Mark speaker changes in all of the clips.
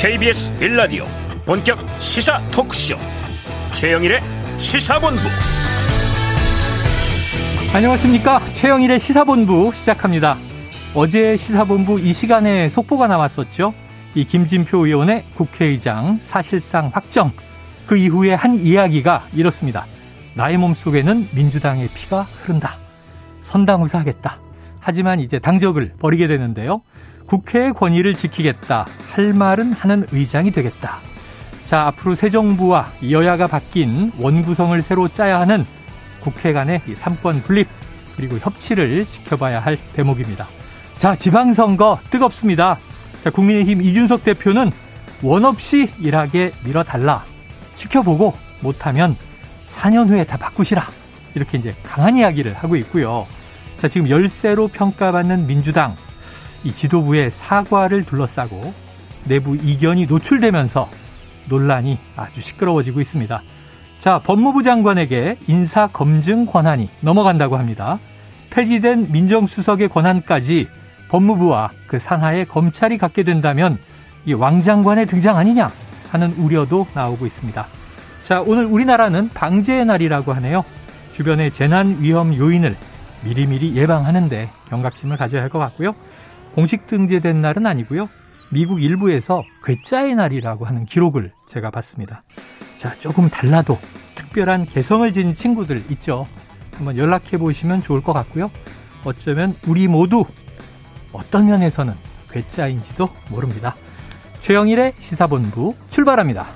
Speaker 1: KBS 빌라디오 본격 시사 토크쇼. 최영일의 시사본부.
Speaker 2: 안녕하십니까? 최영일의 시사본부 시작합니다. 어제 시사본부 이 시간에 속보가 나왔었죠. 이 김진표 의원의 국회의장 사실상 확정. 그 이후에 한 이야기가 이렇습니다. 나의 몸속에는 민주당의 피가 흐른다. 선당우사하겠다. 하지만 이제 당적을 버리게 되는데요 국회의 권위를 지키겠다. 할 말은 하는 의장이 되겠다. 자, 앞으로 새 정부와 여야가 바뀐 원구성을 새로 짜야 하는 국회 간의 삼권 분립 그리고 협치를 지켜봐야 할 대목입니다. 자, 지방선거 뜨겁습니다. 자, 국민의힘 이준석 대표는 원 없이 일하게 밀어달라. 지켜보고 못하면 4년 후에 다 바꾸시라. 이렇게 이제 강한 이야기를 하고 있고요. 자, 지금 열세로 평가받는 민주당 이 지도부의 사과를 둘러싸고 내부 이견이 노출되면서 논란이 아주 시끄러워지고 있습니다. 자, 법무부 장관에게 인사 검증 권한이 넘어간다고 합니다. 폐지된 민정수석의 권한까지 법무부와 그 산하의 검찰이 갖게 된다면 이 왕장관의 등장 아니냐 하는 우려도 나오고 있습니다. 자, 오늘 우리나라는 방제의 날이라고 하네요. 주변의 재난 위험 요인을 미리미리 예방하는데 경각심을 가져야 할 것 같고요. 공식 등재된 날은 아니고요. 미국 일부에서 괴짜의 날이라고 하는 기록을 제가 봤습니다. 자, 조금 달라도 특별한 개성을 지닌 친구들 있죠. 한번 연락해 보시면 좋을 것 같고요. 어쩌면 우리 모두 어떤 면에서는 괴짜인지도 모릅니다. 최영일의 시사본부 출발합니다.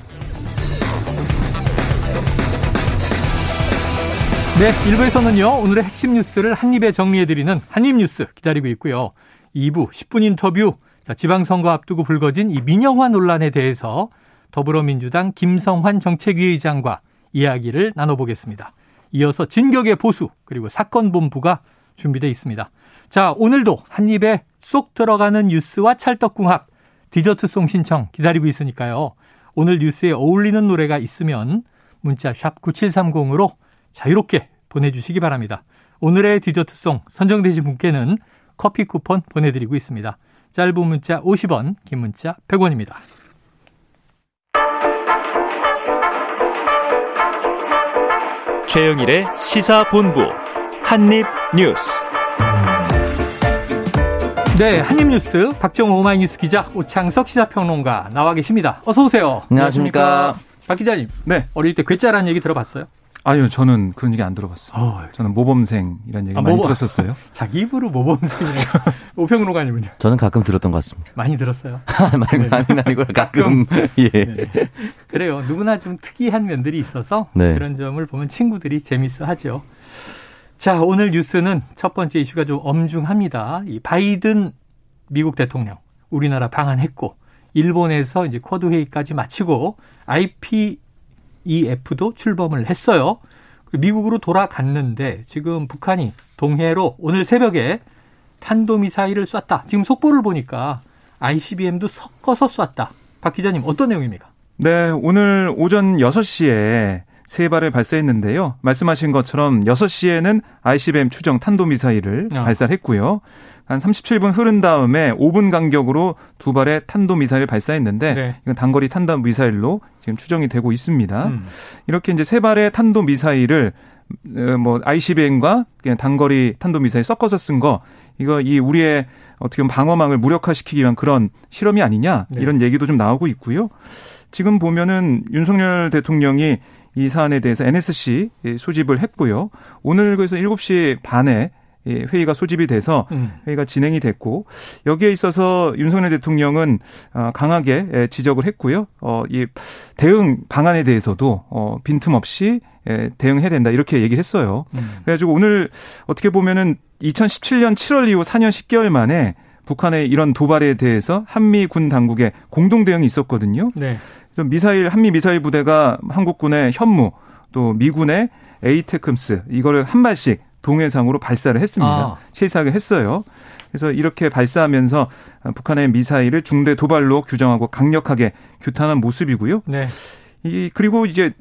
Speaker 2: 네, 1부에서는요, 오늘의 핵심 뉴스를 한입에 정리해드리는 한입뉴스 기다리고 있고요. 2부 10분 인터뷰 지방선거 앞두고 불거진 이 민영화 논란에 대해서 더불어민주당 김성환 정책위 의장과 이야기를 나눠보겠습니다. 이어서 진격의 보수 그리고 사건 본부가 준비되어 있습니다. 자 오늘도 한 입에 쏙 들어가는 뉴스와 찰떡궁합 디저트송 신청 기다리고 있으니까요. 오늘 뉴스에 어울리는 노래가 있으면 문자 샵 9730으로 자유롭게 보내주시기 바랍니다. 오늘의 디저트송 선정되신 분께는 커피 쿠폰 보내드리고 있습니다. 짧은 문자 50원, 긴 문자 100원입니다.
Speaker 1: 최영일의 시사본부 한입뉴스.
Speaker 2: 네, 한입뉴스 박정호 오마이뉴스 기자 오창석 시사평론가 나와 계십니다. 어서 오세요.
Speaker 3: 안녕하십니까.
Speaker 2: 박 기자님. 네. 어릴 때 괴짜라는 얘기 들어봤어요?
Speaker 3: 아니요, 저는 그런 얘기 안 들어봤어요. 어, 저는 모범생이라는 얘기 아, 많이 모범, 들었었어요.
Speaker 2: 자기 입으로 모범생이요. 오평로가님은요?
Speaker 4: 저는 가끔 들었던 것 같습니다.
Speaker 2: 많이 들었어요.
Speaker 4: 많이, 네. 많이 아니고 가끔. 가끔. 예. 네.
Speaker 2: 그래요. 누구나 좀 특이한 면들이 있어서 네. 그런 점을 보면 친구들이 재밌어 하죠. 자, 오늘 뉴스는 첫 번째 이슈가 좀 엄중합니다. 이 바이든 미국 대통령 우리나라 방한했고 일본에서 이제 쿼드 회의까지 마치고 IP EF도 출범을 했어요. 그 미국으로 돌아갔는데 지금 북한이 동해로 오늘 새벽에 탄도미사일을 쐈다. 지금 속보를 보니까 ICBM도 섞어서 쐈다. 박 기자님 어떤 내용입니까?
Speaker 3: 네, 오늘 오전 6시에 세 발을 발사했는데요. 말씀하신 것처럼 6시에는 ICBM 추정 탄도미사일을 어. 발사했고요. 한 37분 흐른 다음에 5분 간격으로 두 발의 탄도 미사일을 발사했는데 네. 이건 단거리 탄도 미사일로 지금 추정이 되고 있습니다. 음. 이렇게 이제 세 발의 탄도 미사일을 어, 뭐 ICBM과 그냥 단거리 탄도 미사일 섞어서 쓴 거 이거 이 우리의 어떻게 보면 방어망을 무력화시키기 위한 그런 실험이 아니냐 네. 이런 얘기도 좀 나오고 있고요. 지금 보면은 윤석열 대통령이 이 사안에 대해서 NSC 소집을 했고요. 오늘 그래서 7시 반에 회의가 소집이 돼서 음. 회의가 진행이 됐고 여기에 있어서 윤석열 대통령은 어, 강하게 지적을 했고요. 어, 이 대응 방안에 대해서도 어, 빈틈없이 대응해야 된다 이렇게 얘기를 했어요. 음. 그래가지고 오늘 어떻게 보면은 2017년 7월 이후 4년 10개월 만에 북한의 이런 도발에 대해서 한미 군 당국의 공동 대응이 있었거든요. 네. 그래서 미사일 한미 미사일 부대가 한국군의 현무 또 미군의 에이테크스 이거를 한 발씩 동해상으로 발사를 했습니다. 아. 실사하게 했어요. 그래서 이렇게 발사하면서 북한의 미사일을 중대 도발로 규정하고 강력하게 규탄한 모습이고요. 네. 이 그리고 이제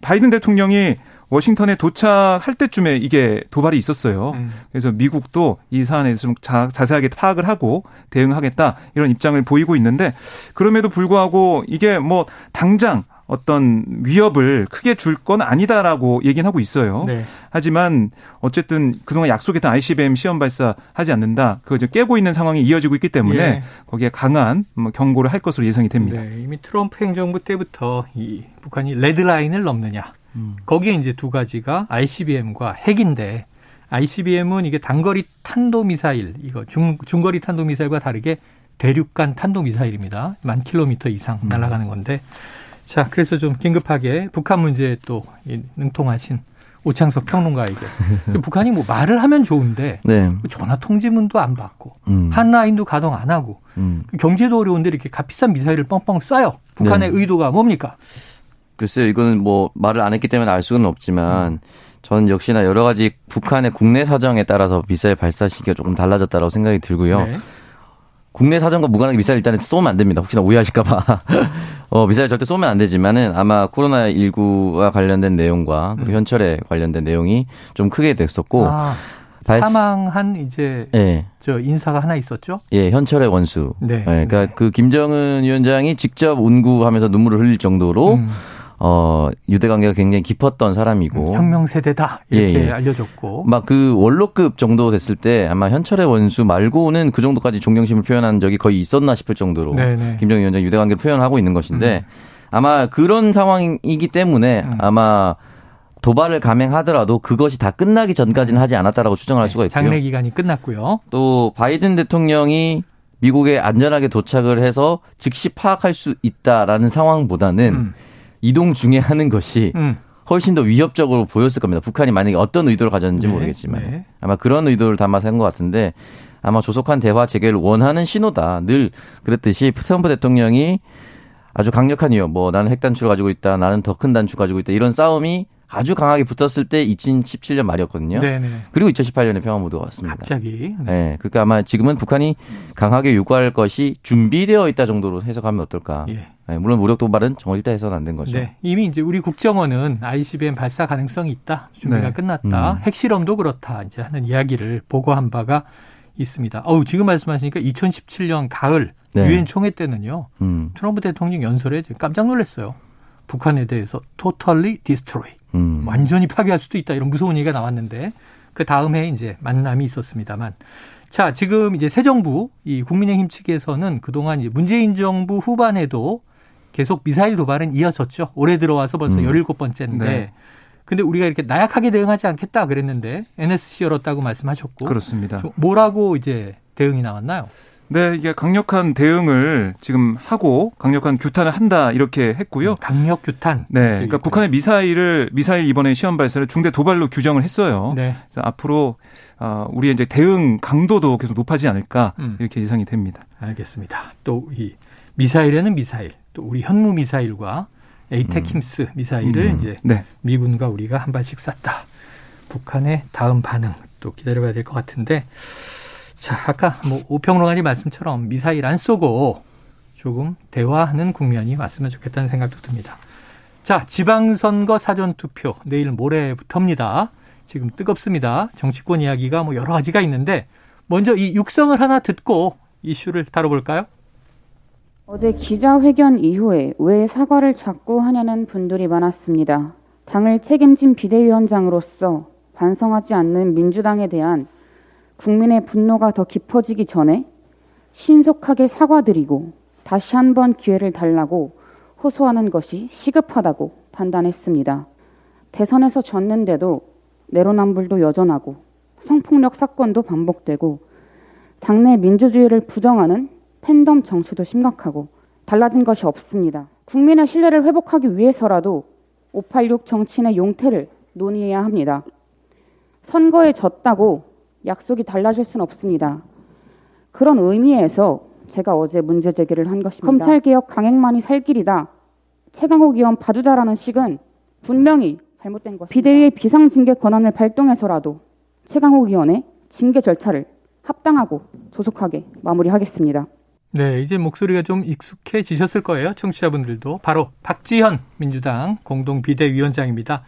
Speaker 3: 바이든 대통령이 워싱턴에 도착할 때쯤에 이게 도발이 있었어요. 음. 그래서 미국도 이 사안에 대해서 좀 자, 자세하게 파악을 하고 대응하겠다 이런 입장을 보이고 있는데 그럼에도 불구하고 이게 뭐 당장 어떤 위협을 크게 줄 건 아니다라고 얘기는 하고 있어요. 네. 하지만 어쨌든 그동안 약속했던 ICBM 시험 발사 하지 않는다. 그거 이제 깨고 있는 상황이 이어지고 있기 때문에 예. 거기에 강한 뭐 경고를 할 것으로 예상이 됩니다. 네.
Speaker 2: 이미 트럼프 행정부 때부터 이 북한이 레드라인을 넘느냐. 음. 거기에 이제 두 가지가 ICBM과 핵인데 ICBM은 이게 단거리 탄도 미사일, 이거 중, 중거리 탄도 미사일과 다르게 대륙간 탄도 미사일입니다. 만 킬로미터 이상 음. 날아가는 건데 자, 그래서 좀 긴급하게 북한 문제에 또 능통하신 오창석 평론가에게 북한이 뭐 말을 하면 좋은데 네. 전화 통지문도 안 받고 음. 한라인도 가동 안 하고 음. 경제도 어려운데 이렇게 값비싼 미사일을 뻥뻥 쏴요. 북한의 네. 의도가 뭡니까?
Speaker 4: 글쎄요, 이거는 뭐 말을 안 했기 때문에 알 수는 없지만 음. 저는 역시나 여러 가지 북한의 국내 사정에 따라서 미사일 발사 시기가 조금 달라졌다고 생각이 들고요. 네. 국내 사정과 무관하게 미사일 일단은 쏘면 안 됩니다. 혹시나 오해하실까봐. 어, 미사일 절대 쏘면 안 되지만은 아마 코로나19와 관련된 내용과 음. 현철에 관련된 내용이 좀 크게 됐었고. 아,
Speaker 2: 사망한 이제 예. 저 인사가 하나 있었죠?
Speaker 4: 예, 현철의 원수. 네. 예, 그러니까 네. 그 김정은 위원장이 직접 운구하면서 눈물을 흘릴 정도로 음. 어, 유대 관계가 굉장히 깊었던 사람이고.
Speaker 2: 음, 혁명 세대다. 이렇게 예, 예. 알려졌고.
Speaker 4: 막 그 원로급 정도 됐을 때 아마 현철의 원수 말고는 그 정도까지 존경심을 표현한 적이 거의 있었나 싶을 정도로 네네. 네. 김정일 위원장 유대 관계를 표현하고 있는 것인데 음. 아마 그런 상황이기 때문에 음. 아마 도발을 감행하더라도 그것이 다 끝나기 전까지는 하지 않았다라고 추정할 네, 수가 있고요.
Speaker 2: 장례 기간이 끝났고요.
Speaker 4: 또 바이든 대통령이 미국에 안전하게 도착을 해서 즉시 파악할 수 있다라는 상황보다는 음. 이동 중에 하는 것이 음. 훨씬 더 위협적으로 보였을 겁니다. 북한이 만약에 어떤 의도를 가졌는지 네, 모르겠지만 네. 아마 그런 의도를 담아서 한 것 같은데 아마 조속한 대화 재개를 원하는 신호다. 늘 그랬듯이 트럼프 대통령이 아주 강력한 위협, 뭐 나는 핵 단추를 가지고 있다, 나는 더 큰 단추 가지고 있다 이런 싸움이 아주 강하게 붙었을 때 2017년 말이었거든요. 네네. 그리고 2018년에 평화 무드가 왔습니다.
Speaker 2: 갑자기.
Speaker 4: 네. 네. 그러니까 아마 지금은 북한이 강하게 요구할 것이 준비되어 있다 정도로 해석하면 어떨까. 예. 네, 물론 무력 도발은 절대 해서는 안 된 거죠. 네.
Speaker 2: 이미 이제 우리 국정원은 ICBM 발사 가능성이 있다. 준비가 네. 끝났다. 음. 핵실험도 그렇다. 이제 하는 이야기를 보고한 바가 있습니다. 어우, 지금 말씀하시니까 2017년 가을 네. 유엔 총회 때는요. 음. 트럼프 대통령 연설에 깜짝 놀랐어요. 북한에 대해서 totally destroy. 음. 완전히 파괴할 수도 있다. 이런 무서운 얘기가 나왔는데 그 다음에 이제 만남이 있었습니다만 자, 지금 이제 새 정부 이 국민의힘 측에서는 그동안 이제 문재인 정부 후반에도 계속 미사일 도발은 이어졌죠. 올해 들어와서 벌써 음. 17번째인데. 네. 근데 우리가 이렇게 나약하게 대응하지 않겠다 그랬는데 NSC 열었다고 말씀하셨고.
Speaker 3: 그렇습니다.
Speaker 2: 뭐라고 이제 대응이 나왔나요?
Speaker 3: 네, 이게 강력한 대응을 지금 하고 강력한 규탄을 한다 이렇게 했고요. 음,
Speaker 2: 강력 규탄.
Speaker 3: 네, 그러니까 북한의 미사일을 미사일 이번에 시험 발사를 중대 도발로 규정을 했어요. 네. 그래서 앞으로 어, 우리의 이제 대응 강도도 계속 높아지지 않을까 음. 이렇게 예상이 됩니다.
Speaker 2: 알겠습니다. 또 이 미사일에는 미사일, 또 우리 현무 미사일과 에이테킴스 음. 미사일을 음. 이제 네. 미군과 우리가 한 발씩 쐈다. 북한의 다음 반응 또 기다려봐야 될 것 같은데. 자, 아까 뭐 오평론가님 말씀처럼 미사일 안 쏘고 조금 대화하는 국면이 왔으면 좋겠다는 생각도 듭니다. 자, 지방선거 사전투표 내일 모레부터입니다. 지금 뜨겁습니다. 정치권 이야기가 뭐 여러 가지가 있는데 먼저 이 육성을 하나 듣고 이슈를 다뤄볼까요?
Speaker 5: 어제 기자회견 이후에 왜 사과를 자꾸 하냐는 분들이 많았습니다. 당을 책임진 비대위원장으로서 반성하지 않는 민주당에 대한 국민의 분노가 더 깊어지기 전에 신속하게 사과드리고 다시 한 번 기회를 달라고 호소하는 것이 시급하다고 판단했습니다. 대선에서 졌는데도 내로남불도 여전하고 성폭력 사건도 반복되고 당내 민주주의를 부정하는 팬덤 정치도 심각하고 달라진 것이 없습니다. 국민의 신뢰를 회복하기 위해서라도 586 정치인의 용태를 논의해야 합니다. 선거에 졌다고 약속이 달라질 수는 없습니다. 그런 의미에서 제가 어제 문제 제기를 한 것입니다. 검찰개혁 강행만이 살 길이다. 최강욱 의원 봐주자라는 식은 분명히 잘못된 것입니다. 비대위의 비상징계 권한을 발동해서라도 최강욱 의원의 징계 절차를 합당하고 조속하게 마무리하겠습니다.
Speaker 2: 네, 이제 목소리가 좀 익숙해지셨을 거예요. 청취자분들도. 바로 박지현 민주당 공동 비대위원장입니다.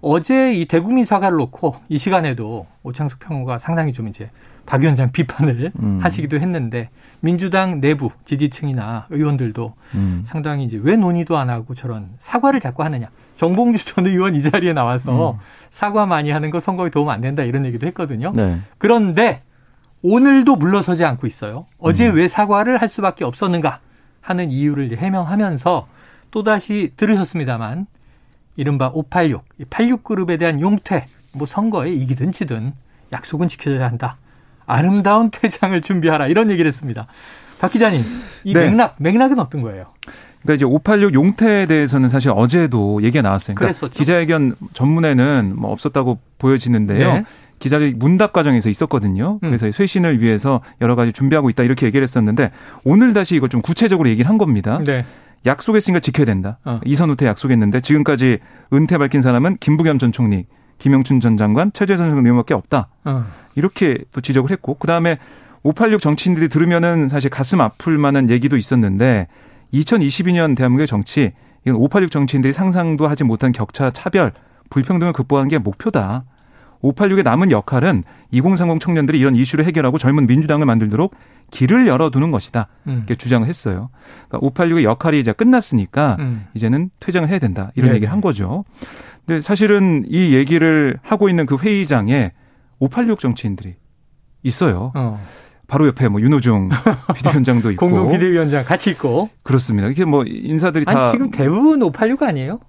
Speaker 2: 어제 이 대국민 사과를 놓고 이 시간에도 오창석 평론가 상당히 좀 이제 박 위원장 비판을 음. 하시기도 했는데 민주당 내부 지지층이나 의원들도 음. 상당히 이제 왜 논의도 안 하고 저런 사과를 자꾸 하느냐. 정봉주 전 의원 이 자리에 나와서 음. 사과 많이 하는 거 선거에 도움 안 된다 이런 얘기도 했거든요. 네. 그런데 오늘도 물러서지 않고 있어요. 어제 음. 왜 사과를 할 수밖에 없었는가 하는 이유를 해명하면서 또다시 들으셨습니다만 이른바 586, 86그룹에 대한 용퇴, 뭐 선거에 이기든 지든 약속은 지켜줘야 한다. 아름다운 퇴장을 준비하라. 이런 얘기를 했습니다. 박 기자님, 이 네. 맥락, 맥락은 어떤 거예요?
Speaker 3: 그러니까 이제 586 용태에 대해서는 사실 어제도 얘기가 나왔어요. 그러니까 기자회견 전문에는 뭐 없었다고 보여지는데요. 네. 기자들 문답 과정에서 있었거든요. 음. 그래서 쇄신을 위해서 여러 가지 준비하고 있다 이렇게 얘기를 했었는데 오늘 다시 이걸 좀 구체적으로 얘기를 한 겁니다. 네. 약속했으니까 지켜야 된다. 어. 이선 후퇴 약속했는데 지금까지 은퇴 밝힌 사람은 김부겸 전 총리, 김영춘 전 장관, 최재선 전 의원밖에 없다. 어. 이렇게 또 지적을 했고 그다음에 586 정치인들이 들으면은 사실 가슴 아플 만한 얘기도 있었는데 2022년 대한민국의 정치 이건 586 정치인들이 상상도 하지 못한 격차, 차별, 불평등을 극복하는 게 목표다. 586의 남은 역할은 2030 청년들이 이런 이슈를 해결하고 젊은 민주당을 만들도록 길을 열어두는 것이다. 음. 이렇게 주장을 했어요. 그러니까 586의 역할이 이제 끝났으니까 음. 이제는 퇴장을 해야 된다. 이런 네 얘기를 한 거죠. 근데 사실은 이 얘기를 하고 있는 그 회의장에 586 정치인들이 있어요. 어. 바로 옆에 뭐 윤호중 비대위원장도 있고
Speaker 2: 공동 비대위원장 같이 있고
Speaker 3: 그렇습니다. 이게 뭐 인사들이
Speaker 2: 아니,
Speaker 3: 다
Speaker 2: 지금 대부분 586 아니에요?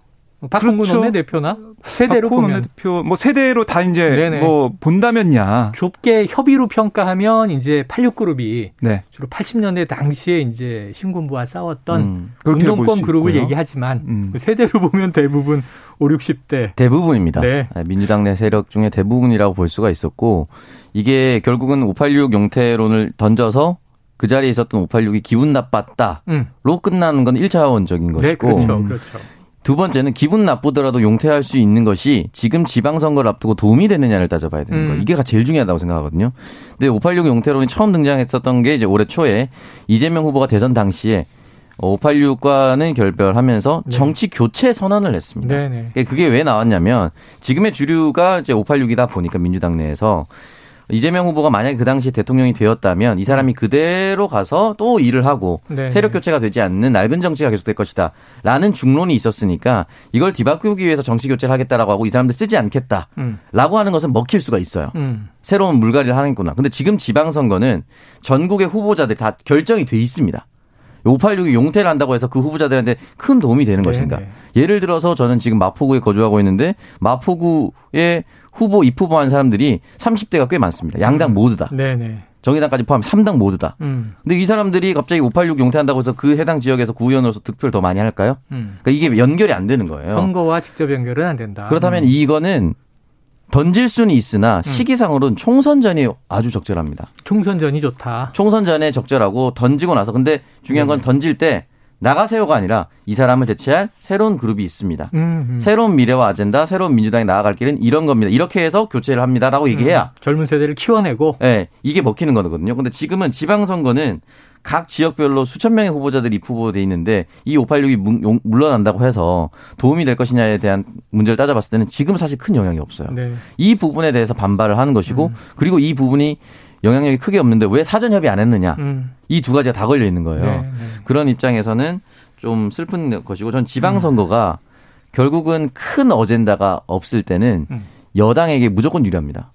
Speaker 2: 박홍근 그렇죠. 원내대표나 세대로 보면 원내대표
Speaker 3: 뭐 세대로 다 이제 네네. 뭐 본다면야
Speaker 2: 좁게 협의로 평가하면 이제 86그룹이 네. 주로 80년대 당시에 이제 신군부와 싸웠던 음, 운동권 그룹을 있고요. 얘기하지만 음. 그 세대로 보면 대부분 5, 60대
Speaker 4: 대부분입니다. 네. 아, 민주당 내 세력 중에 대부분이라고 볼 수가 있었고 이게 결국은 586 용태론을 던져서 그 자리에 있었던 586이 기분 나빴다로 음. 끝나는 건 1차원적인 것이고 네,
Speaker 2: 그렇죠. 그렇죠.
Speaker 4: 두 번째는 기분 나쁘더라도 용퇴할 수 있는 것이 지금 지방선거를 앞두고 도움이 되느냐를 따져봐야 되는 거예요. 음. 이게 제일 중요하다고 생각하거든요. 근데 586 용퇴론이 처음 등장했었던 게 이제 올해 초에 이재명 후보가 대선 당시에 586과는 결별하면서 네. 정치 교체 선언을 했습니다. 네네. 그게 왜 나왔냐면 지금의 주류가 이제 586이다 보니까 민주당 내에서 이재명 후보가 만약에 그 당시 대통령이 되었다면 이 사람이 그대로 가서 또 일을 하고 네. 세력 교체가 되지 않는 낡은 정치가 계속될 것이다. 라는 중론이 있었으니까 이걸 뒤바꾸기 위해서 정치 교체를 하겠다라고 하고 이 사람들 쓰지 않겠다. 음. 라고 하는 것은 먹힐 수가 있어요. 음. 새로운 물갈이를 하겠구나. 근데 지금 지방선거는 전국의 후보자들이 다 결정이 돼 있습니다. 586이 용퇴를 한다고 해서 그 후보자들한테 큰 도움이 되는 네네. 것인가. 예를 들어서 저는 지금 마포구에 거주하고 있는데 마포구에 후보 입후보한 사람들이 30대가 꽤 많습니다. 양당 음. 모두 다. 네네. 정의당까지 포함 3당 모두 다. 음. 근데 이 사람들이 갑자기 586 용퇴한다고 해서 그 해당 지역에서 구의원으로서 득표를 더 많이 할까요? 음. 그러니까 이게 연결이 안 되는 거예요.
Speaker 2: 선거와 직접 연결은 안 된다.
Speaker 4: 그렇다면 음. 이거는 던질 수는 있으나 음. 시기상으로는 총선 전이 아주 적절합니다.
Speaker 2: 총선 전이 좋다.
Speaker 4: 총선 전에 적절하고 던지고 나서 근데 중요한 건 던질 때 나가세요가 아니라 이 사람을 대체할 새로운 그룹이 있습니다. 음, 음. 새로운 미래와 아젠다, 새로운 민주당이 나아갈 길은 이런 겁니다. 이렇게 해서 교체를 합니다라고 음, 얘기해야
Speaker 2: 젊은 세대를 키워내고
Speaker 4: 네, 이게 먹히는 거거든요. 근데 지금은 지방선거는 각 지역별로 수천 명의 후보자들이 입후보돼 있는데 이 586이 물러난다고 해서 도움이 될 것이냐에 대한 문제를 따져봤을 때는 지금 사실 큰 영향이 없어요. 네. 이 부분에 대해서 반발을 하는 것이고 음. 그리고 이 부분이 영향력이 크게 없는데 왜 사전 협의 안 했느냐. 음. 이두 가지가 다 걸려 있는 거예요. 네, 네. 그런 입장에서는 좀 슬픈 것이고 전 지방선거가 음. 결국은 큰 어젠다가 없을 때는 음. 여당에게 무조건 유리합니다.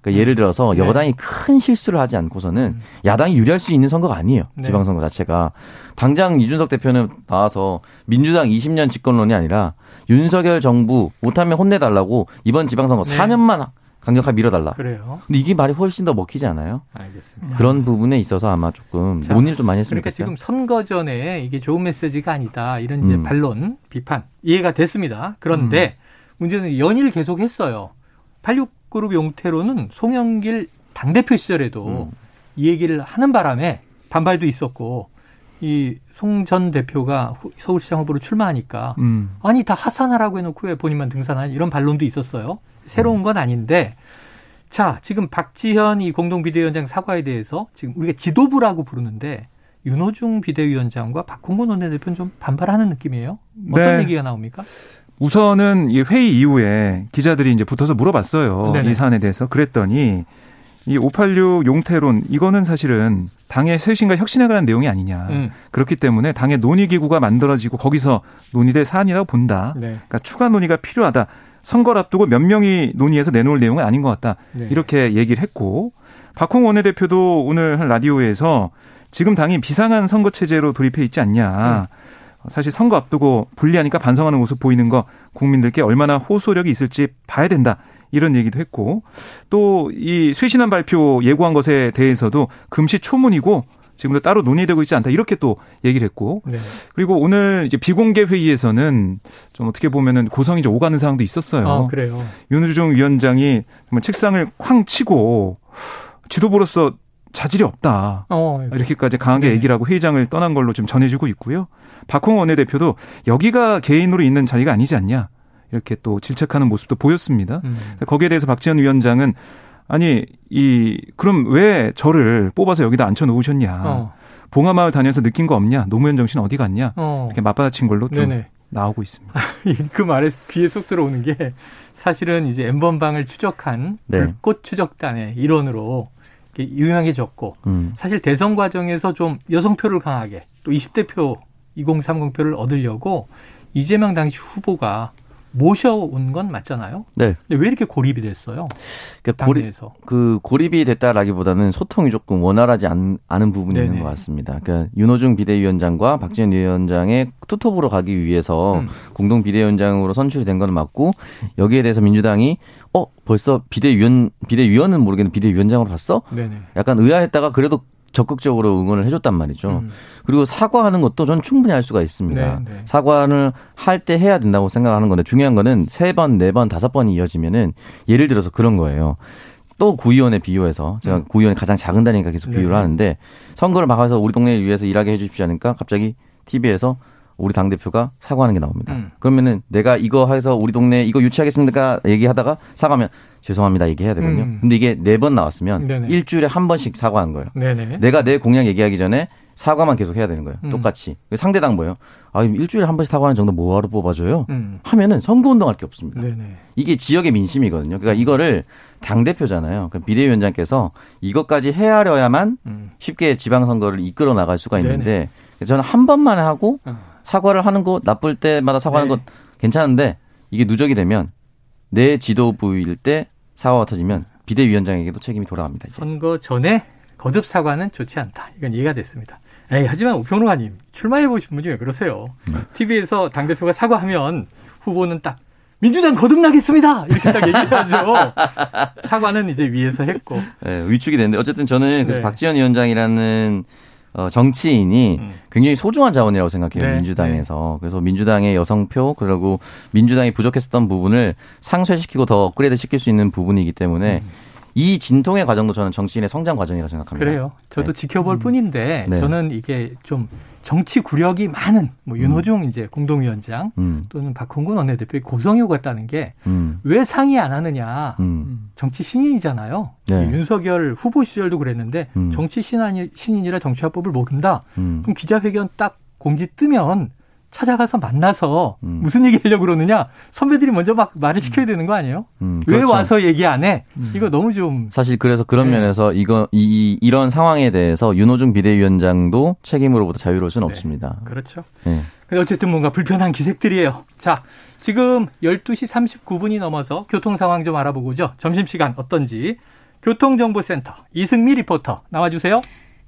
Speaker 4: 그러니까 예를 들어서 네. 여당이 큰 실수를 하지 않고서는 음. 야당이 유리할 수 있는 선거가 아니에요. 네. 지방선거 자체가. 당장 이준석 대표는 나와서 민주당 20년 집권론이 아니라 윤석열 정부 못하면 혼내달라고 이번 지방선거 네. 4년만 강력하게 밀어달라.
Speaker 2: 그래요.
Speaker 4: 근데 이게 말이 훨씬 더 먹히지 않아요?
Speaker 2: 알겠습니다.
Speaker 4: 그런 부분에 있어서 아마 조금 자, 논의를 좀 많이 했으면
Speaker 2: 그러니까 좋겠어요. 지금 선거 전에 이게 좋은 메시지가 아니다. 이런 이제 음. 반론, 비판 이해가 됐습니다. 그런데 음. 문제는 연일 계속했어요. 86그룹 용태로는 송영길 당대표 시절에도 음. 이 얘기를 하는 바람에 반발도 있었고 이 송 전 대표가 서울시장 후보로 출마하니까 음. 아니 다 하산하라고 해놓고 왜 본인만 등산하지 이런 반론도 있었어요. 새로운 건 아닌데 자 지금 박지현 이 공동 비대위원장 사과에 대해서 지금 우리가 지도부라고 부르는데 윤호중 비대위원장과 박홍근 원내대표는 좀 반발하는 느낌이에요. 어떤 네. 얘기가 나옵니까?
Speaker 3: 우선은 이 회의 이후에 기자들이 이제 붙어서 물어봤어요. 네네. 이 사안에 대해서. 그랬더니 이 586 용태론 이거는 사실은 당의 쇄신과 혁신에 관한 내용이 아니냐. 음. 그렇기 때문에 당의 논의 기구가 만들어지고 거기서 논의될 사안이라고 본다. 네. 그러니까 추가 논의가 필요하다. 선거를 앞두고 몇 명이 논의해서 내놓을 내용은 아닌 것 같다. 네. 이렇게 얘기를 했고 박홍 원내대표도 오늘 한 라디오에서 지금 당이 비상한 선거 체제로 돌입해 있지 않냐. 음. 사실 선거 앞두고 불리하니까 반성하는 모습 보이는 거 국민들께 얼마나 호소력이 있을지 봐야 된다. 이런 얘기도 했고 또 이 쇄신안 발표 예고한 것에 대해서도 금시 초문이고 지금도 따로 논의되고 있지 않다 이렇게 또 얘기를 했고 네. 그리고 오늘 이제 비공개 회의에서는 좀 어떻게 보면은 고성이 좀 오가는 상황도 있었어요.
Speaker 2: 아, 그래요.
Speaker 3: 윤우중 위원장이 정말 책상을 쾅 치고 지도부로서 자질이 없다. 어, 이렇게까지 강하게 네. 얘기를 하고 회의장을 떠난 걸로 좀 전해지고 있고요. 박홍 원내대표도 여기가 개인으로 있는 자리가 아니지 않냐. 이렇게 또 질책하는 모습도 보였습니다. 음. 거기에 대해서 박지원 위원장은 아니 이 그럼 왜 저를 뽑아서 여기다 앉혀 놓으셨냐? 어. 봉하마을 다녀서 느낀 거 없냐? 노무현 정신 어디 갔냐? 어. 이렇게 맞받아친 걸로 좀 네네. 나오고 있습니다.
Speaker 2: 그 말에 귀에 쏙 들어오는 게 사실은 이제 엠번방을 추적한 네. 불꽃 추적단의 일원으로 유명해졌고 음. 사실 대선 과정에서 좀 여성표를 강하게 또 20대 표 2030표를 얻으려고 이재명 당시 후보가 모셔온 건 맞잖아요.
Speaker 4: 네.
Speaker 2: 근데 왜 이렇게 고립이 됐어요?
Speaker 4: 그러니까 고립, 그 고립이 됐다라기보다는 소통이 조금 원활하지 않, 은 부분이 네네. 있는 것 같습니다. 그러니까 윤호중 비대위원장과 박지원 위원장의 투톱으로 가기 위해서 음. 공동 비대위원장으로 선출이 된건 맞고 여기에 대해서 민주당이 어 벌써 비대위원 비대위원은 모르겠는데 비대위원장으로 갔어? 네네. 약간 의아했다가 그래도 적극적으로 응원을 해줬단 말이죠. 음. 그리고 사과하는 것도 전 충분히 할 수가 있습니다. 네, 네. 사과를 할 때 해야 된다고 생각하는 건데 중요한 거는 세 번, 네 번, 다섯 번이 이어지면은 예를 들어서 그런 거예요. 또 구의원에 비유해서 제가 음. 구의원이 가장 작은 단위니까 계속 비유를 네. 하는데 선거를 막아서 우리 동네를 위해서 일하게 해주십시오 하니까 갑자기 TV에서 우리 당 대표가 사과하는 게 나옵니다. 음. 그러면은 내가 이거 해서 우리 동네 이거 유치하겠습니까 얘기하다가 사과하면 죄송합니다 얘기해야 되거든요. 음. 근데 이게 네 번 나왔으면 네네. 일주일에 한 번씩 사과한 거예요. 네네. 내가 내 공약 얘기하기 전에 사과만 계속 해야 되는 거예요. 음. 똑같이. 상대당 뭐예요? 아, 일주일에 한 번씩 사과하는 정도 뭐하러 뽑아줘요? 음. 하면은 선거 운동 할 게 없습니다. 네네. 이게 지역의 민심이거든요. 그러니까 이거를 당 대표잖아요. 그러니까 비대위원장께서 이것까지 헤아려야만 음. 쉽게 지방선거를 이끌어 나갈 수가 있는데. 저는 한 번만 하고 어. 사과를 하는 거 나쁠 때마다 사과하는 네. 것 괜찮은데 이게 누적이 되면 내 지도부일 때 사과가 터지면 비대위원장에게도 책임이 돌아갑니다. 이제.
Speaker 2: 선거 전에 거듭 사과는 좋지 않다. 이건 이해가 됐습니다. 에이, 하지만 우평론가님 출마해 보신 분이 왜 그러세요? 네. TV에서 당 대표가 사과하면 후보는 딱 민주당 거듭나겠습니다. 이렇게 딱 얘기하죠. 사과는 이제 위에서 했고.
Speaker 4: 네, 위축이 됐는데 어쨌든 저는 그래서 네. 박지원 위원장이라는 어, 정치인이 음. 굉장히 소중한 자원이라고 생각해요 네, 민주당에서 네. 그래서 민주당의 여성표 그리고 민주당이 부족했었던 부분을 상쇄시키고 더 업그레이드 시킬 수 있는 부분이기 때문에 음. 이 진통의 과정도 저는 정치인의 성장 과정이라고 생각합니다.
Speaker 2: 그래요. 저도 네. 지켜볼 음. 뿐인데 네. 저는 이게 좀 정치 구력이 많은 뭐 윤호중 음. 이제 공동위원장 음. 또는 박홍근 원내대표의 고성효 같다는 게왜 음. 상의 안 하느냐. 음. 정치 신인이잖아요. 네. 윤석열 후보 시절도 그랬는데 음. 정치 신인이, 신인이라 정치화법을 모른다. 그럼 기자회견 딱 공지 뜨면 찾아가서 만나서 음. 무슨 얘기 하려고 그러느냐 선배들이 먼저 막 말을 시켜야 되는 거 아니에요? 음, 왜 그렇죠. 와서 얘기 안 해? 음. 이거 너무 좀
Speaker 4: 사실 그래서 그런 네. 면에서 이거 이, 이 런 상황에 대해서 윤호중 비대위원장도 책임으로부터 자유로울 수는 네. 없습니다.
Speaker 2: 그렇죠. 네. 근데 어쨌든 뭔가 불편한 기색들이에요. 자, 지금 12시 39분이 넘어서 교통 상황 좀 알아보고죠. 점심시간 어떤지 교통정보센터 이승미 리포터 나와주세요.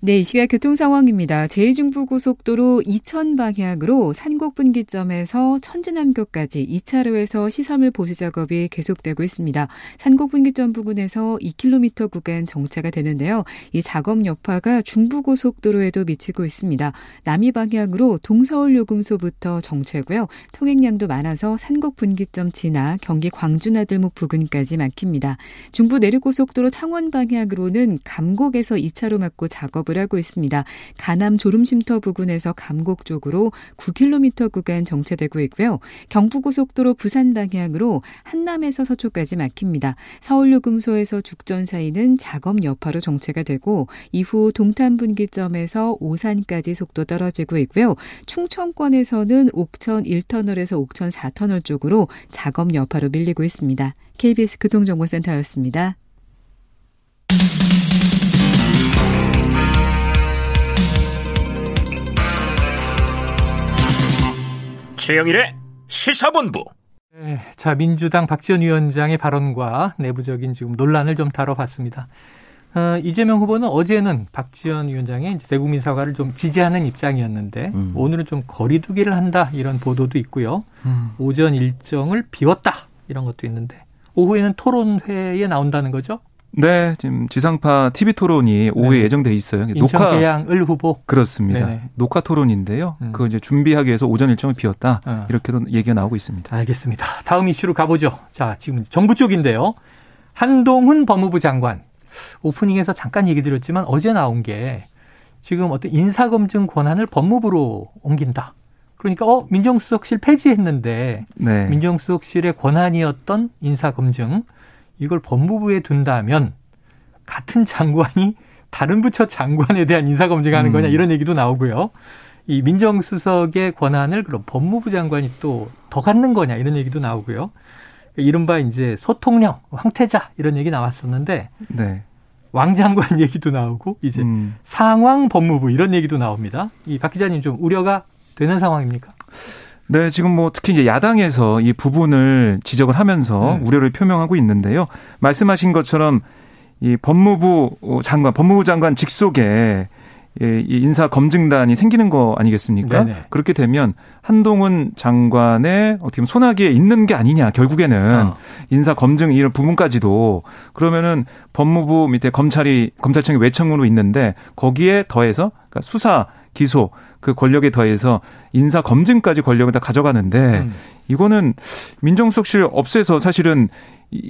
Speaker 6: 네, 이 시각 교통 상황입니다. 제2중부고속도로 이천 방향으로 산곡 분기점에서 천진남교까지 2차로에서 시설물 보수 작업이 계속되고 있습니다. 산곡 분기점 부근에서 2km 구간 정체가 되는데요. 이 작업 여파가 중부고속도로에도 미치고 있습니다. 남이 방향으로 동서울 요금소부터 정체고요. 통행량도 많아서 산곡 분기점 지나 경기 광주나들목 부근까지 막힙니다. 중부 내륙고속도로 창원 방향으로는 감곡에서 2차로 막고 작업을 지속을 하고 있습니다. 가남 졸음쉼터 부근에서 감곡 쪽으로 9km 구간 정체되고 있고요. 경부고속도로 부산 방향으로 한남에서 서초까지 막힙니다. 서울요금소에서 죽전 사이는 작업 여파로 정체가 되고 이후 동탄 분기점에서 오산까지 속도 떨어지고 있고요. 충청권에서는 옥천 1터널에서 옥천 4터널 쪽으로 작업 여파로 밀리고 있습니다. KBS 교통정보센터였습니다.
Speaker 1: 최영일의 시사본부.
Speaker 2: 네, 자 민주당 박지원 위원장의 발언과 내부적인 지금 논란을 좀 다뤄봤습니다. 어, 이재명 후보는 어제는 박지원 위원장의 대국민 사과를 좀 지지하는 입장이었는데 음. 오늘은 좀 거리두기를 한다 이런 보도도 있고요. 음. 오전 일정을 비웠다 이런 것도 있는데 오후에는 토론회에 나온다는 거죠?
Speaker 3: 네, 지금 지상파 TV 토론이 오후에 네. 예정돼 있어요.
Speaker 2: 녹화 계양을 후보
Speaker 3: 그렇습니다. 네네. 녹화 토론인데요. 음. 그거 이제 준비하기 위해서 오전 일정을 비웠다 어. 이렇게도 얘기가 나오고 있습니다.
Speaker 2: 알겠습니다. 다음 이슈로 가보죠. 자, 지금 정부 쪽인데요. 한동훈 법무부 장관 오프닝에서 잠깐 얘기 드렸지만 어제 나온 게 지금 어떤 인사검증 권한을 법무부로 옮긴다. 그러니까 어 민정수석실 폐지했는데 네. 민정수석실의 권한이었던 인사검증 이걸 법무부에 둔다면 같은 장관이 다른 부처 장관에 대한 인사검증하는 거냐 음. 이런 얘기도 나오고요. 이 민정수석의 권한을 그럼 법무부 장관이 또 더 갖는 거냐 이런 얘기도 나오고요. 이른바 이제 소통령, 황태자 이런 얘기 나왔었는데 네. 왕장관 얘기도 나오고 이제 음. 상황 법무부 이런 얘기도 나옵니다. 이 박 기자님 좀 우려가 되는 상황입니까?
Speaker 3: 네, 지금 뭐 특히 이제 야당에서 이 부분을 지적을 하면서 네. 우려를 표명하고 있는데요. 말씀하신 것처럼 이 법무부 장관, 법무부 장관 직속에 이 인사 검증단이 생기는 거 아니겠습니까? 네네. 그렇게 되면 한동훈 장관의 어떻게 보면 손아귀에 있는 게 아니냐 결국에는 어. 인사 검증 이런 부분까지도 그러면은 법무부 밑에 검찰이 검찰청이 외청으로 있는데 거기에 더해서 그러니까 수사 기소 그 권력에 더해서 인사 검증까지 권력을 다 가져가는데 음. 이거는 민정수석실 없애서 사실은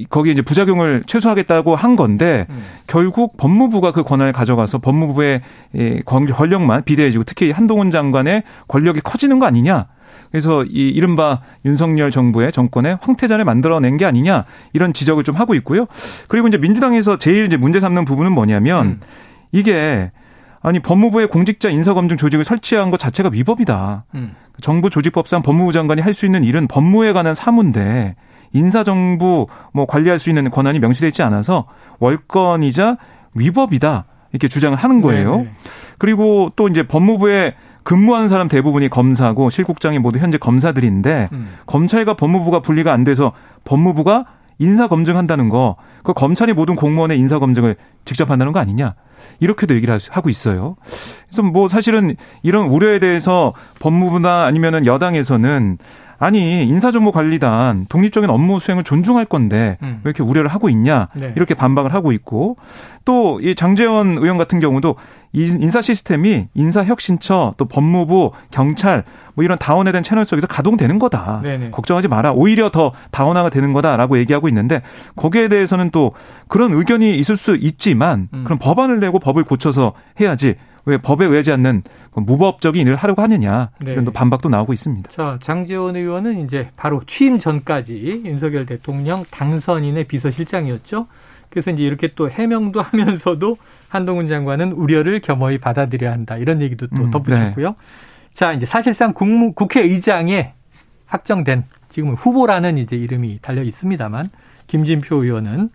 Speaker 3: 거기에 이제 부작용을 최소화하겠다고 한 건데 음. 결국 법무부가 그 권한을 가져가서 법무부의 권력만 비대해지고 특히 한동훈 장관의 권력이 커지는 거 아니냐. 그래서 이 이른바 윤석열 정부의 정권의 황태자를 만들어낸 게 아니냐 이런 지적을 좀 하고 있고요. 그리고 이제 민주당에서 제일 이제 문제 삼는 부분은 뭐냐면 음. 이게 아니 법무부의 공직자 인사검증 조직을 설치한 것 자체가 위법이다. 음. 정부 조직법상 법무부 장관이 할 수 있는 일은 법무에 관한 사무인데 인사정부 뭐 관리할 수 있는 권한이 명시되어 있지 않아서 월권이자 위법이다. 이렇게 주장을 하는 거예요. 네네. 네. 그리고 또 이제 법무부에 근무하는 사람 대부분이 검사고 실국장이 모두 현재 검사들인데 음. 검찰과 법무부가 분리가 안 돼서 법무부가 인사 검증한다는 거, 그 검찰이 모든 공무원의 인사 검증을 직접 한다는 거 아니냐? 이렇게도 얘기를 하고 있어요. 그래서 뭐 사실은 이런 우려에 대해서 법무부나 아니면은 여당에서는 아니 인사정보관리단 독립적인 업무 수행을 존중할 건데 음. 왜 이렇게 우려를 하고 있냐 네. 이렇게 반박을 하고 있고 또 이 장재원 의원 같은 경우도 인사 시스템이 인사혁신처 또 법무부 경찰 뭐 이런 다원에 대한 채널 속에서 가동되는 거다 네네. 걱정하지 마라 오히려 더 다원화가 되는 거다라고 얘기하고 있는데 거기에 대해서는 또 그런 의견이 있을 수 있지만 음. 그럼 법안을 내고 법을 고쳐서 해야지 왜 법에 의하지 않는 그 무법적인 일을 하려고 하느냐 네. 이런 또 반박도 나오고 있습니다.
Speaker 2: 자 장재원 의원은 이제 바로 취임 전까지 윤석열 대통령 당선인의 비서실장이었죠. 그래서 이제 이렇게 또 해명도 하면서도 한동훈 장관은 우려를 겸허히 받아들여야 한다 이런 얘기도 또 음, 덧붙였고요. 네. 자 이제 사실상 국무, 국회의장에 확정된 지금은 후보라는 이제 이름이 달려 있습니다만 김진표 의원은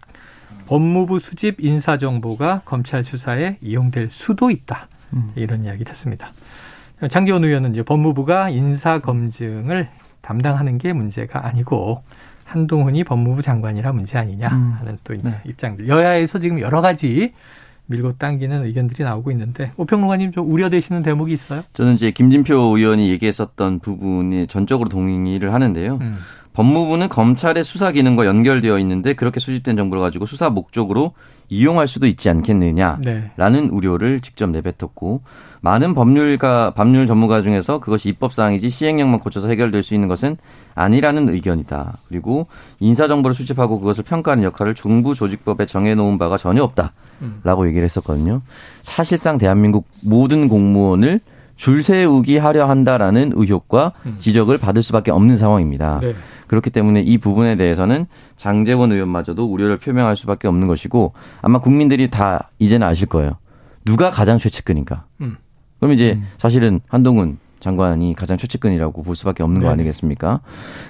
Speaker 2: 법무부 수집 인사 정보가 검찰 수사에 이용될 수도 있다. 음. 이런 이야기를 했습니다. 장기원 의원은 이제 법무부가 인사 검증을 담당하는 게 문제가 아니고 한동훈이 법무부 장관이라 문제 아니냐 음. 하는 또 이제 네. 입장들. 여야에서 지금 여러 가지 밀고 당기는 의견들이 나오고 있는데 오평론가님 좀 우려되시는 대목이 있어요?
Speaker 4: 저는 이제 김진표 의원이 얘기했었던 부분이 전적으로 동의를 하는데요. 음. 법무부는 검찰의 수사 기능과 연결되어 있는데 그렇게 수집된 정보를 가지고 수사 목적으로 이용할 수도 있지 않겠느냐라는 네. 우려를 직접 내뱉었고 많은 법률가 법률 전문가 중에서 그것이 입법 사항이지 시행령만 고쳐서 해결될 수 있는 것은 아니라는 의견이다. 그리고 인사 정보를 수집하고 그것을 평가하는 역할을 정부 조직법에 정해 놓은 바가 전혀 없다라고 얘기를 했었거든요. 사실상 대한민국 모든 공무원을 줄 세우기 하려 한다라는 의혹과 음. 지적을 받을 수밖에 없는 상황입니다. 네. 그렇기 때문에 이 부분에 대해서는 장재원 의원마저도 우려를 표명할 수밖에 없는 것이고 아마 국민들이 다 이제는 아실 거예요. 누가 가장 최측근인가. 음. 그럼 이제 음. 사실은 한동훈 장관이 가장 최측근이라고 볼 수밖에 없는 네. 거 아니겠습니까?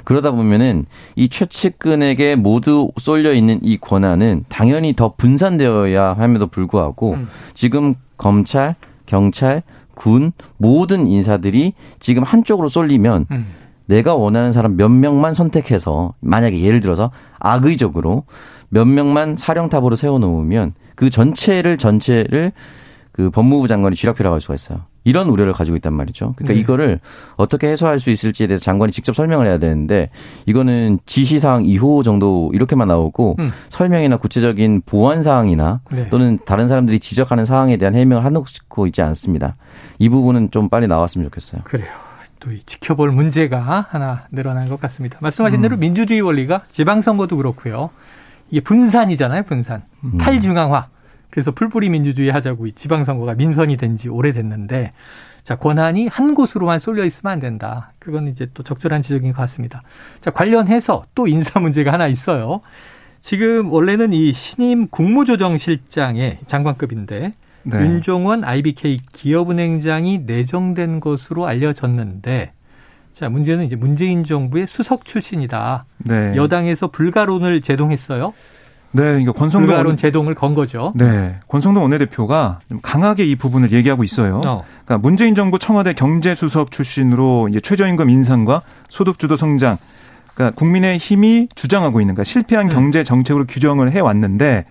Speaker 4: 그러다 보면은 이 최측근에게 모두 쏠려 있는 이 권한은 당연히 더 분산되어야 함에도 불구하고 음. 지금 검찰, 경찰, 군 모든 인사들이 지금 한쪽으로 쏠리면 음. 내가 원하는 사람 몇 명만 선택해서 만약에 예를 들어서 악의적으로 몇 명만 사령탑으로 세워놓으면 그 전체를 전체를 그 법무부 장관이 쥐락펴락 할 수가 있어요. 이런 우려를 가지고 있단 말이죠. 그러니까 네. 이거를 어떻게 해소할 수 있을지에 대해서 장관이 직접 설명을 해야 되는데 이거는 지시사항 2호 정도 이렇게만 나오고 음. 설명이나 구체적인 보완 사항이나 네. 또는 다른 사람들이 지적하는 사항에 대한 해명을 해놓고 있지 않습니다. 이 부분은 좀 빨리 나왔으면 좋겠어요.
Speaker 2: 그래요. 또 지켜볼 문제가 하나 늘어난 것 같습니다. 말씀하신 음. 대로 민주주의 원리가 지방선거도 그렇고요. 이게 분산이잖아요, 분산. 음. 탈중앙화. 그래서 풀뿌리 민주주의 하자고 지방선거가 민선이 된 지 오래됐는데 자, 권한이 한 곳으로만 쏠려 있으면 안 된다. 그건 이제 또 적절한 지적인 것 같습니다. 자, 관련해서 또 인사 문제가 하나 있어요. 지금 원래는 이 신임 국무조정실장의 장관급인데 네. 윤종원 IBK 기업은행장이 내정된 것으로 알려졌는데 자, 문제는 이제 문재인 정부의 수석 출신이다. 네. 여당에서 불가론을 제동했어요.
Speaker 3: 네, 그러니까 권성동
Speaker 2: 불가론 제동을 건 거죠.
Speaker 3: 네, 권성동 원내대표가 좀 강하게 이 부분을 얘기하고 있어요. 어. 그러니까 문재인 정부 청와대 경제수석 출신으로 이제 최저임금 인상과 소득주도 성장, 그러니까 국민의 힘이 주장하고 있는, 그러니까 실패한 음. 경제 정책으로 규정을 해 왔는데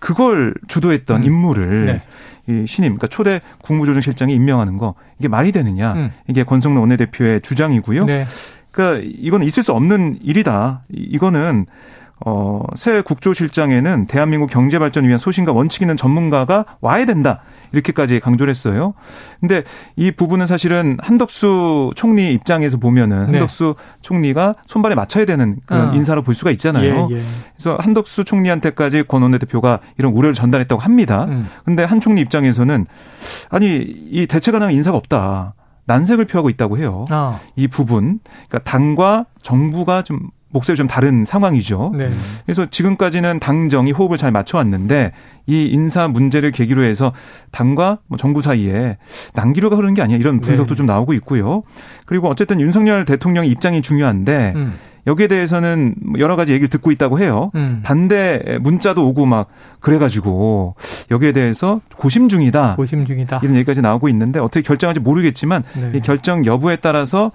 Speaker 3: 그걸 주도했던 음. 인물을 네. 이 신임, 그러니까 초대 국무조정실장이 임명하는 거 이게 말이 되느냐? 음. 이게 권성동 원내대표의 주장이고요. 네. 그러니까 이건 있을 수 없는 일이다. 이거는 어, 새 국조실장에는 대한민국 경제 발전을 위한 소신과 원칙 있는 전문가가 와야 된다. 이렇게까지 강조를 했어요. 근데 이 부분은 사실은 한덕수 총리 입장에서 보면은 네. 한덕수 총리가 손발에 맞춰야 되는 그런 어. 인사로 볼 수가 있잖아요. 예, 예. 그래서 한덕수 총리한테까지 권 원내대표가 이런 우려를 전달했다고 합니다. 음. 근데 한 총리 입장에서는 아니 이 대체 가능한 인사가 없다. 난색을 표하고 있다고 해요. 어. 이 부분, 그러니까 당과 정부가 좀 목소리 좀 다른 상황이죠. 네. 그래서 지금까지는 당정이 호흡을 잘 맞춰왔는데 이 인사 문제를 계기로 해서 당과 뭐 정부 사이에 난기류가 흐르는 게 아니야 이런 분석도 네. 좀 나오고 있고요. 그리고 어쨌든 윤석열 대통령의 입장이 중요한데 음. 여기에 대해서는 뭐 여러 가지 얘기를 듣고 있다고 해요. 음. 반대 문자도 오고 막 그래가지고 여기에 대해서 고심 중이다.
Speaker 2: 고심 중이다.
Speaker 3: 이런 얘기까지 나오고 있는데 어떻게 결정할지 모르겠지만 네. 이 결정 여부에 따라서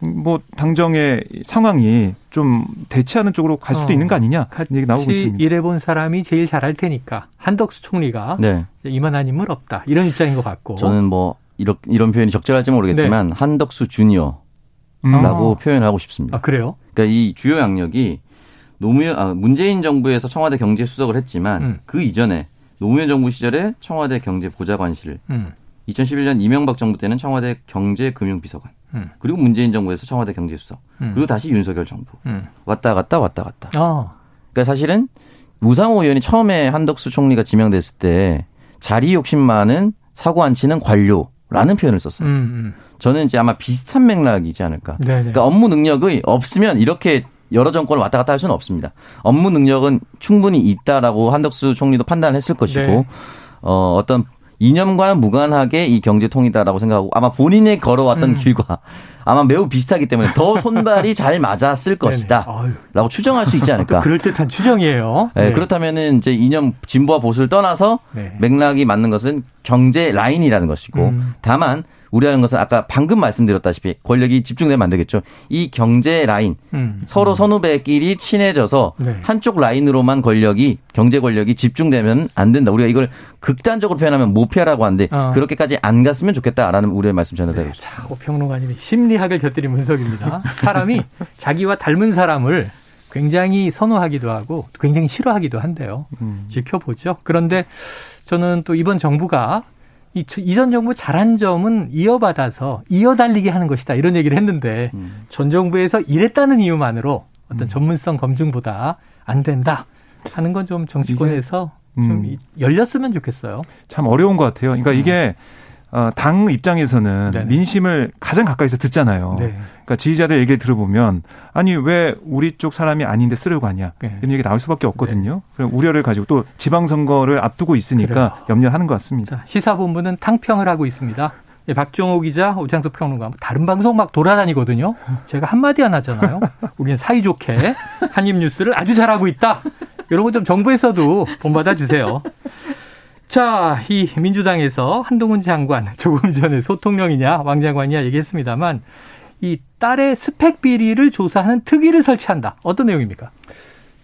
Speaker 3: 뭐 당정의 상황이 좀 대체하는 쪽으로 갈 수도 어, 있는 거 아니냐 얘기 나오고 있습니다.
Speaker 2: 일해본 사람이 제일 잘할 테니까 한덕수 총리가 네. 이만한 인물 없다 이런 입장인 것 같고
Speaker 4: 저는 뭐 이런 이런 표현이 적절할지 모르겠지만 네. 한덕수 주니어라고 음. 표현하고 싶습니다.
Speaker 2: 아 그래요?
Speaker 4: 그러니까 이 주요 양력이 노무현 아, 문재인 정부에서 청와대 경제 수석을 했지만 음. 그 이전에 노무현 정부 시절에 청와대 경제보좌관실 음. 2011년 이명박 정부 때는 청와대 경제금융비서관 음. 그리고 문재인 정부에서 청와대 경제수석 음. 그리고 다시 윤석열 정부 음. 왔다 갔다 왔다 갔다. 어. 그러니까 사실은 우상호 의원이 처음에 한덕수 총리가 지명됐을 때 자리 욕심 많은 사고 안 치는 관료라는 표현을 썼어요. 음, 음. 저는 이제 아마 비슷한 맥락이지 않을까. 네네. 그러니까 업무 능력이 없으면 이렇게 여러 정권을 왔다 갔다 할 수는 없습니다. 업무 능력은 충분히 있다라고 한덕수 총리도 판단했을 것이고 네. 어, 어떤 이념과 무관하게 이 경제 통이다라고 생각하고 아마 본인이 걸어왔던 음. 길과 아마 매우 비슷하기 때문에 더 손발이 잘 맞았을 것이다. 라고 추정할 수 있지 않을까.
Speaker 2: 그럴 듯한 추정이에요.
Speaker 4: 네, 네. 그렇다면은 이제 이념 진보와 보수를 떠나서 네. 맥락이 맞는 것은 경제 라인이라는 것이고 음. 다만 우려하는 것은 아까 방금 말씀드렸다시피 권력이 집중되면 안 되겠죠. 이 경제 라인 음. 서로 선후배끼리 친해져서 네. 한쪽 라인으로만 권력이 경제 권력이 집중되면 안 된다. 우리가 이걸 극단적으로 표현하면 모피아라고 하는데 어. 그렇게까지 안 갔으면 좋겠다라는 우려의 말씀 전해드리고
Speaker 2: 네, 자, 오평론가님이 심리학을 곁들인 분석입니다. 사람이 자기와 닮은 사람을 굉장히 선호하기도 하고 굉장히 싫어하기도 한데요. 음. 지켜보죠. 그런데 저는 또 이번 정부가 이, 이전 정부 잘한 점은 이어받아서 이어달리게 하는 것이다. 이런 얘기를 했는데 음. 전 정부에서 이랬다는 이유만으로 어떤 음. 전문성 검증보다 안 된다 하는 건 좀 정치권에서 좀 음. 열렸으면 좋겠어요.
Speaker 3: 참 어려운 것 같아요. 그러니까 이게 음. 어, 당 입장에서는 네네. 민심을 가장 가까이서 듣잖아요. 네. 그러니까 지지자들 얘기 들어보면 아니 왜 우리 쪽 사람이 아닌데 쓰려고 하냐 네. 이런 얘기 나올 수밖에 없거든요. 네. 우려를 가지고 또 지방선거를 앞두고 있으니까 그래요. 염려하는 것 같습니다.
Speaker 2: 자, 시사본부는 탕평을 하고 있습니다. 예, 박정호 기자, 오창석 평론가 다른 방송 막 돌아다니거든요. 제가 한마디 안 하잖아요. 우리는 사이좋게 한입뉴스를 아주 잘하고 있다. 이런 거좀 정부에서도 본받아 주세요. 자, 이 민주당에서 한동훈 장관 조금 전에 소통령이냐 왕장관이냐 얘기했습니다만 이 딸의 스펙 비리를 조사하는 특위를 설치한다. 어떤 내용입니까?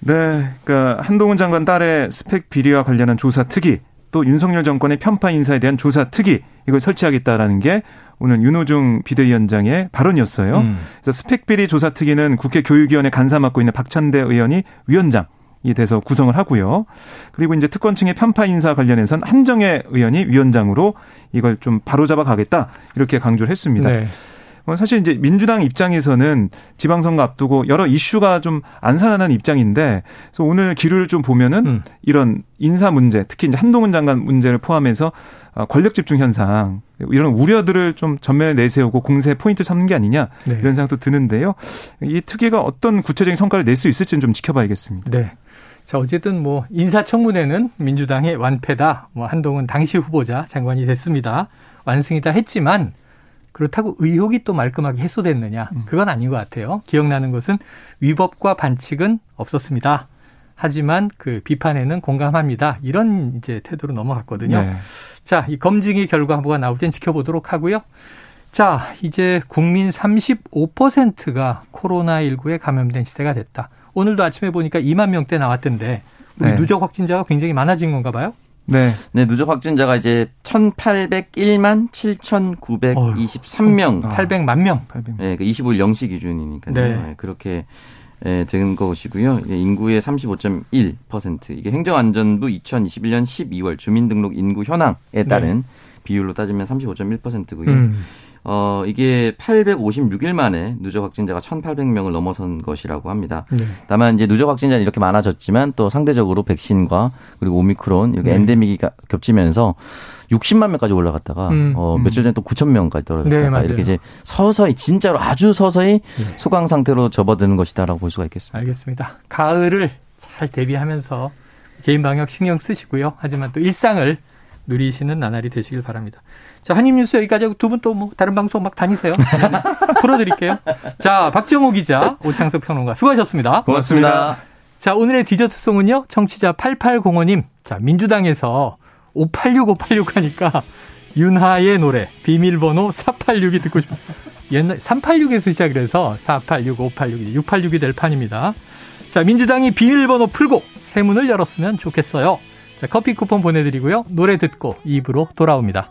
Speaker 3: 네, 그러니까 한동훈 장관 딸의 스펙 비리와 관련한 조사 특위 또 윤석열 정권의 편파 인사에 대한 조사 특위 이걸 설치하겠다라는 게 오늘 윤호중 비대위원장의 발언이었어요. 음. 그래서 스펙 비리 조사 특위는 국회 교육위원회 간사 맡고 있는 박찬대 의원이 위원장 이 돼서 구성을 하고요. 그리고 이제 특권층의 편파 인사 관련해선 한정혜 의원이 위원장으로 이걸 좀 바로잡아 가겠다 이렇게 강조를 했습니다. 네. 뭐 사실 이제 민주당 입장에서는 지방선거 앞두고 여러 이슈가 좀 안산하는 입장인데 그래서 오늘 기류를 좀 보면은 음. 이런 인사 문제 특히 이제 한동훈 장관 문제를 포함해서 어, 권력 집중 현상 이런 우려들을 좀 전면에 내세우고 공세 포인트 삼는 게 아니냐 네. 이런 생각도 드는데요. 이 특위가 어떤 구체적인 성과를 낼 수 있을지는 좀 지켜봐야겠습니다.
Speaker 2: 네. 자, 어쨌든 뭐 인사청문회는 민주당의 완패다. 뭐 한동훈 당시 후보자 장관이 됐습니다. 완승이다 했지만 그렇다고 의혹이 또 말끔하게 해소됐느냐? 음. 그건 아닌 것 같아요. 기억나는 것은 위법과 반칙은 없었습니다. 하지만 그 비판에는 공감합니다. 이런 이제 태도로 넘어갔거든요. 네. 자, 이 검증의 결과가 나올 땐 지켜보도록 하고요. 자, 이제 국민 35%가 코로나19에 감염된 시대가 됐다. 오늘도 아침에 보니까 2만 명대 나왔던데 우리 네. 누적 확진자가 굉장히 많아진 건가 봐요?
Speaker 4: 네. 네, 누적 확진자가 이제 1,801만 7,923명.
Speaker 2: 800만 명.
Speaker 4: 800만. 네, 그 25일 0시 기준이니까요. 네. 네 그렇게 예, 된 것이고요. 인구의 35.1% 이게 행정안전부 2021년 12월 주민등록 인구 현황에 따른 네. 비율로 따지면 35.1%고요. 음. 어, 이게 856일 만에 누적 확진자가 1,800명을 넘어선 것이라고 합니다. 네. 다만 이제 누적 확진자는 이렇게 많아졌지만 또 상대적으로 백신과 그리고 오미크론 이렇게 네. 엔데믹이 겹치면서 60만 명까지 올라갔다가 음, 어, 며칠 전에 또 9천 명까지 떨어졌다가 네, 이렇게 이제 서서히 진짜로 아주 서서히 네. 소강 상태로 접어드는 것이다라고 볼 수가 있겠습니다.
Speaker 2: 알겠습니다. 가을을 잘 대비하면서 개인 방역 신경 쓰시고요. 하지만 또 일상을 누리시는 나날이 되시길 바랍니다. 자, 한입뉴스 여기까지 하고 두 분 또 뭐 다른 방송 막 다니세요. 풀어드릴게요. 자, 박정호 기자, 오창석 평론가 수고하셨습니다.
Speaker 3: 고맙습니다.
Speaker 2: 자, 오늘의 디저트송은요, 청취자 8805님. 자, 민주당에서 586, 586 하니까 윤하의 노래, 비밀번호 486이 듣고 싶어요. 옛날, 386에서 시작을 해서 486, 586, 686이 될 판입니다. 자, 민주당이 비밀번호 풀고 새 문을 열었으면 좋겠어요. 자, 커피 쿠폰 보내드리고요. 노래 듣고 입으로 돌아옵니다.